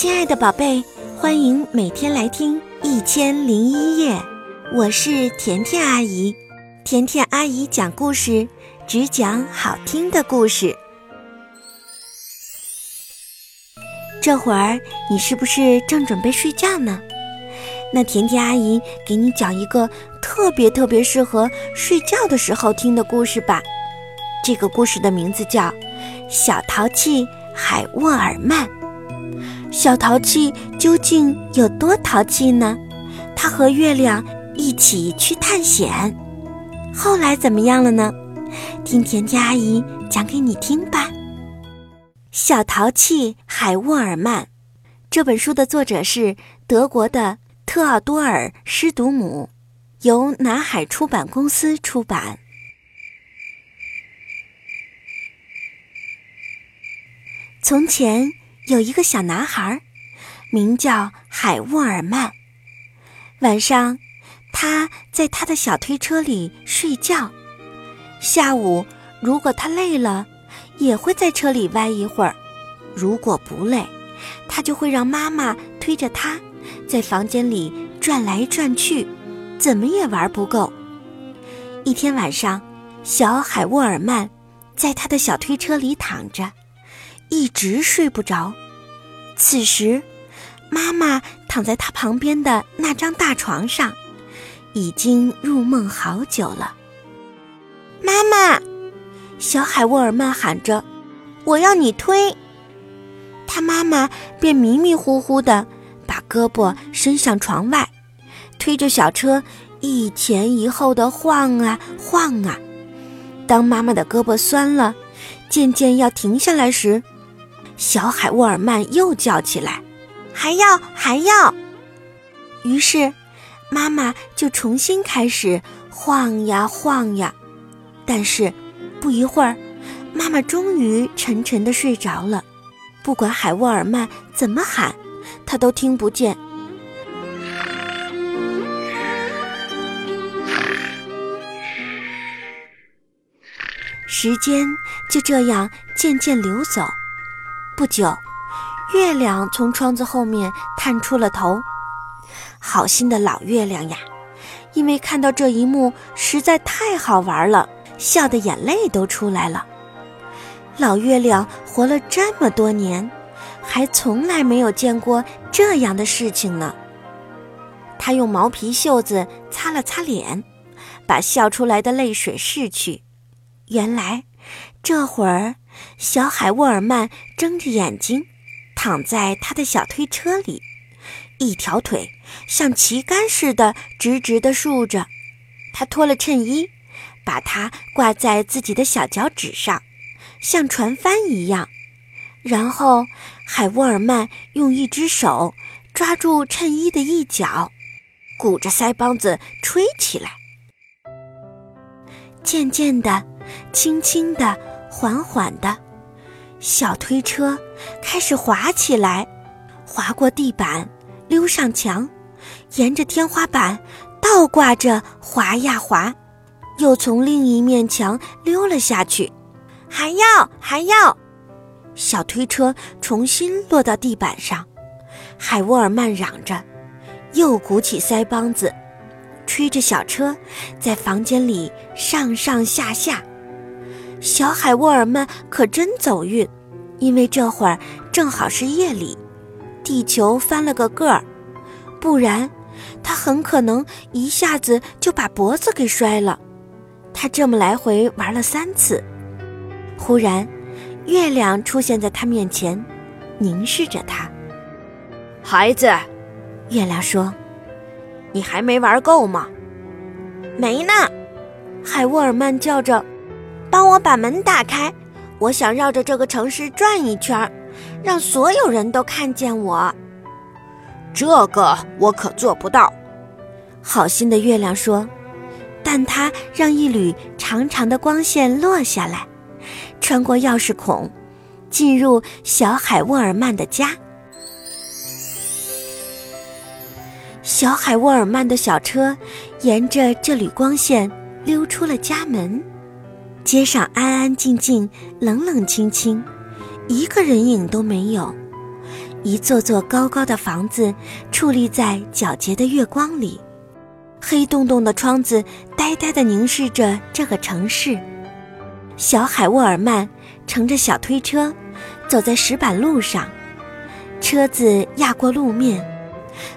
亲爱的宝贝，欢迎每天来听《一千零一夜》，我是甜甜阿姨。甜甜阿姨讲故事，只讲好听的故事。这会儿你是不是正准备睡觉呢？那甜甜阿姨给你讲一个特别特别适合睡觉的时候听的故事吧。这个故事的名字叫《小淘气海沃尔曼》。小淘气究竟有多淘气呢？他和月亮一起去探险，后来怎么样了呢？听甜甜阿姨讲给你听吧。《小淘气海沃尔曼》这本书的作者是德国的特奥多尔·施毒姆，由南海出版公司出版。从前有一个小男孩，名叫海沃尔曼。晚上，他在他的小推车里睡觉。下午，如果他累了，也会在车里歪一会儿；如果不累，他就会让妈妈推着他，在房间里转来转去，怎么也玩不够。一天晚上，小海沃尔曼在他的小推车里躺着。一直睡不着。此时，妈妈躺在他旁边的那张大床上，已经入梦好久了。妈妈，小海沃尔曼喊着：“我要你推。”他妈妈便迷迷糊糊的把胳膊伸向床外，推着小车一前一后的晃啊晃啊。当妈妈的胳膊酸了，渐渐要停下来时，小海沃尔曼又叫起来：“还要，还要！”于是，妈妈就重新开始晃呀晃呀。但是，不一会儿，妈妈终于沉沉的睡着了。不管海沃尔曼怎么喊，他都听不见。时间就这样渐渐流走。不久，月亮从窗子后面探出了头。好心的老月亮呀，因为看到这一幕实在太好玩了，笑得眼泪都出来了。老月亮活了这么多年，还从来没有见过这样的事情呢。他用毛皮袖子擦了擦脸，把笑出来的泪水拭去。原来，这会儿。小海沃尔曼睁着眼睛，躺在他的小推车里，一条腿像旗杆似的直直地竖着。他脱了衬衣，把它挂在自己的小脚趾上，像船帆一样。然后，海沃尔曼用一只手抓住衬衣的一角，鼓着腮帮子吹起来。渐渐的，轻轻的。缓缓的，小推车开始滑起来，滑过地板，溜上墙，沿着天花板倒挂着滑呀滑，又从另一面墙溜了下去。还要还要，小推车重新落到地板上。海沃尔曼嚷着，又鼓起腮帮子，吹着小车在房间里上上下下。小海沃尔曼可真走运，因为这会儿正好是夜里，地球翻了个个儿，不然他很可能一下子就把脖子给摔了。他这么来回玩了三次，忽然，月亮出现在他面前，凝视着他。孩子，月亮说：“你还没玩够吗？”“没呢。”海沃尔曼叫着。帮我把门打开，我想绕着这个城市转一圈，让所有人都看见我。这个我可做不到。好心的月亮说，但它让一缕长长的光线落下来，穿过钥匙孔，进入小海沃尔曼的家。小海沃尔曼的小车沿着这缕光线溜出了家门。街上安安静静，冷冷清清，一个人影都没有。一座座高高的房子矗立在皎洁的月光里，黑洞洞的窗子呆呆地凝视着这个城市。小海沃尔曼乘着小推车，走在石板路上，车子压过路面，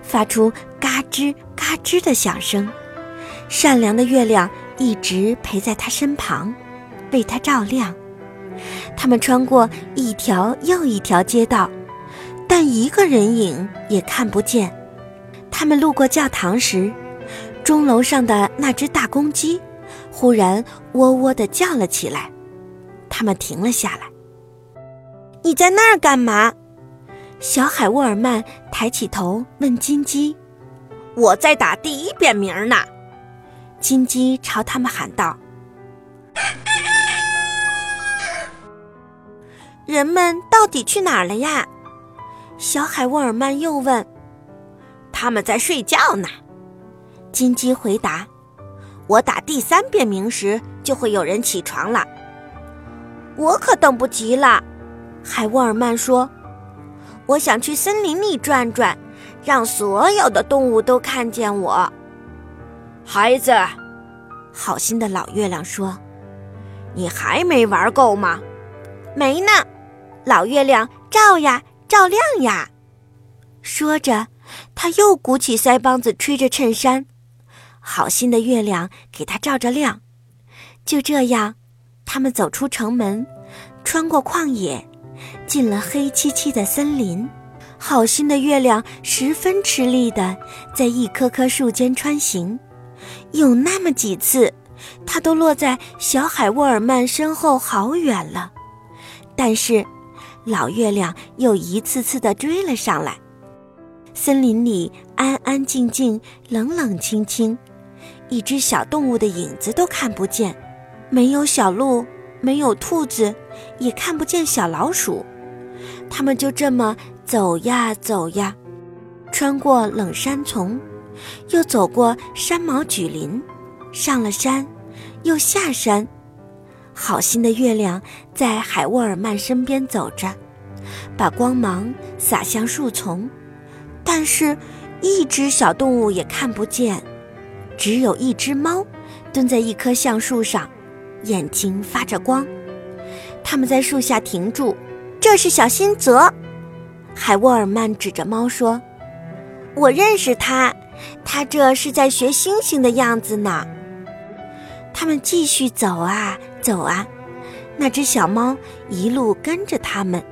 发出嘎吱嘎吱的响声。善良的月亮一直陪在他身旁，为它照亮。他们穿过一条又一条街道。但一个人影也看不见。他们路过教堂时，钟楼上的那只大公鸡忽然喔喔地叫了起来。他们停了下来。“你在那儿干嘛？”小海沃尔曼抬起头问金鸡。“我在打第一遍名呢。”金鸡朝他们喊道。“人们到底去哪儿了呀？”小海沃尔曼又问：“他们在睡觉呢。”金鸡回答：“我打第三遍鸣时，就会有人起床了。”我可等不及了，海沃尔曼说：“我想去森林里转转，让所有的动物都看见我。”孩子，好心的老月亮说：“你还没玩够吗？”“没呢。”老月亮照呀。照亮呀！说着，他又鼓起腮帮子，吹着衬衫。好心的月亮给他照着亮。就这样，他们走出城门，穿过旷野，进了黑漆漆的森林。好心的月亮十分吃力的在一棵棵树间穿行，有那么几次，它都落在小海沃尔曼身后好远了。但是。老月亮又一次次地追了上来。森林里安安静静、冷冷清清，一只小动物的影子都看不见。没有小鹿，没有兔子，也看不见小老鼠。他们就这么走呀走呀，穿过冷山丛，又走过山毛榉林，上了山，又下山。好心的月亮在海沃尔曼身边走着，把光芒洒向树丛，但是，一只小动物也看不见，只有一只猫蹲在一棵橡树上，眼睛发着光。他们在树下停住，这是小新泽。海沃尔曼指着猫说：“我认识它，它这是在学星星的样子呢。”他们继续走啊。走啊！那只小猫一路跟着他们，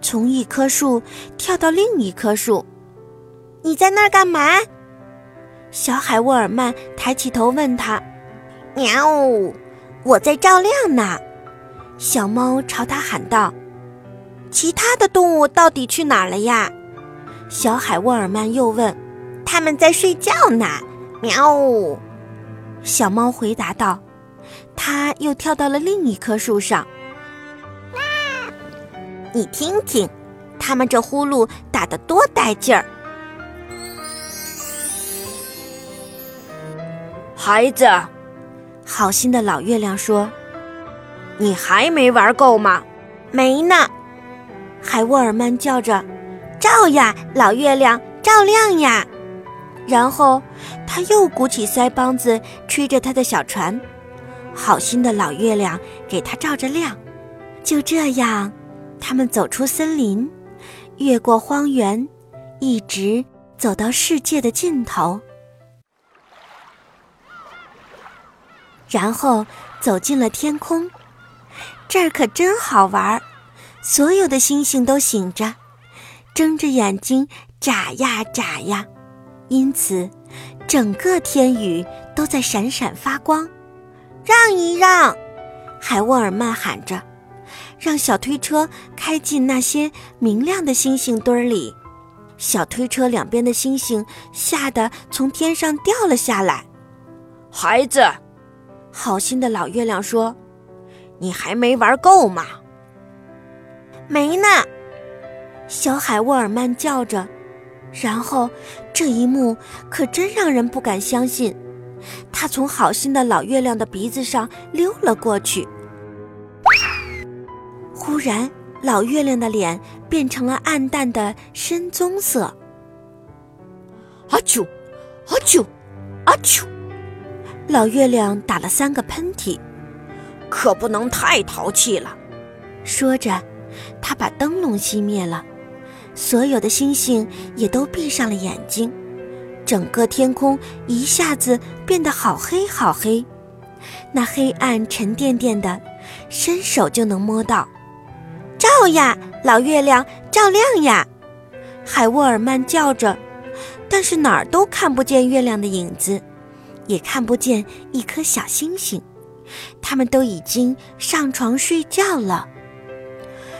从一棵树跳到另一棵树。你在那儿干嘛？小海沃尔曼抬起头问他。喵！我在照亮呢。小猫朝他喊道。其他的动物到底去哪儿了呀？小海沃尔曼又问。他们在睡觉呢。喵！小猫回答道。他又跳到了另一棵树上。你听听，他们这呼噜打得多带劲儿！孩子，好心的老月亮说：“你还没玩够吗？”“没呢。”海沃尔曼叫着：“照呀，老月亮，照亮呀！”然后他又鼓起腮帮子，吹着他的小船。好心的老月亮给他照着亮，就这样，他们走出森林，越过荒原，一直走到世界的尽头，然后走进了天空。这儿可真好玩儿，所有的星星都醒着，睁着眼睛眨呀眨呀，因此整个天宇都在闪闪发光。让一让，海沃尔曼喊着，让小推车开进那些明亮的星星堆儿里。小推车两边的星星吓得从天上掉了下来。孩子，好心的老月亮说：“你还没玩够吗？”“没呢。”小海沃尔曼叫着。然后，这一幕可真让人不敢相信。他从好心的老月亮的鼻子上溜了过去。忽然，老月亮的脸变成了暗淡的深棕色。阿啾，阿啾，阿啾！老月亮打了三个喷嚏，可不能太淘气了。说着，他把灯笼熄灭了，所有的星星也都闭上了眼睛，整个天空一下子变得好黑好黑，那黑暗沉甸甸的，伸手就能摸到。照呀，老月亮，照亮呀！海沃尔曼叫着，但是哪儿都看不见月亮的影子，也看不见一颗小星星，他们都已经上床睡觉了。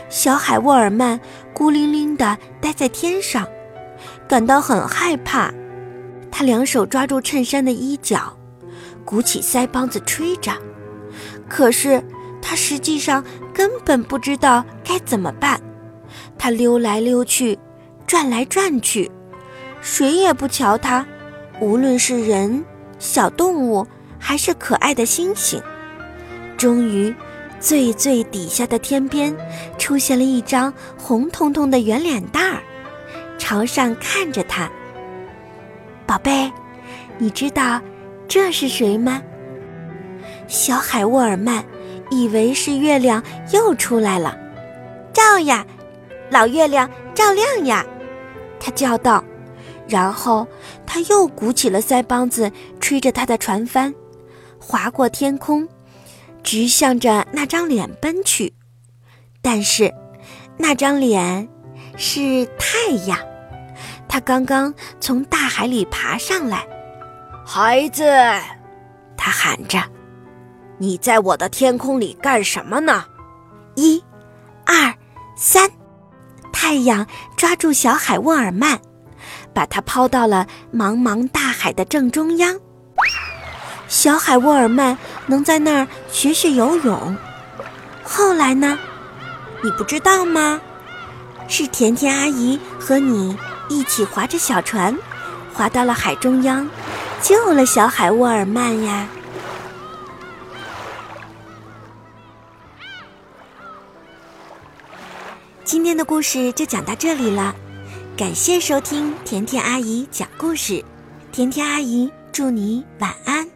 小海沃尔曼孤零零地待在天上，感到很害怕。他两手抓住衬衫的衣角，鼓起腮帮子吹着，可是。他实际上根本不知道该怎么办，他溜来溜去，转来转去，谁也不瞧他，无论是人、小动物，还是可爱的星星。终于，最最底下的天边出现了一张红彤彤的圆脸蛋儿，朝上看着他。宝贝，你知道这是谁吗？小海沃尔曼。以为是月亮又出来了，照呀，老月亮照亮呀！他叫道，然后他又鼓起了腮帮子，吹着他的船帆，划过天空，直向着那张脸奔去。但是，那张脸是太阳，他刚刚从大海里爬上来。孩子，他喊着。你在我的天空里干什么呢？一、二、三，太阳抓住小海沃尔曼，把他抛到了茫茫大海的正中央。小海沃尔曼能在那儿学学游泳。后来呢？你不知道吗？是甜甜阿姨和你一起划着小船，划到了海中央，救了小海沃尔曼呀。今天的故事就讲到这里了，感谢收听甜甜阿姨讲故事。甜甜阿姨祝你晚安。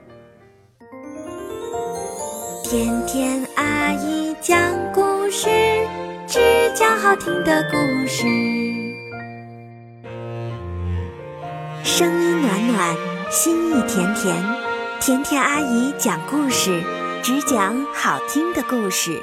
甜甜阿姨讲故事，只讲好听的故事，声音暖暖，心意甜甜。甜甜阿姨讲故事，只讲好听的故事。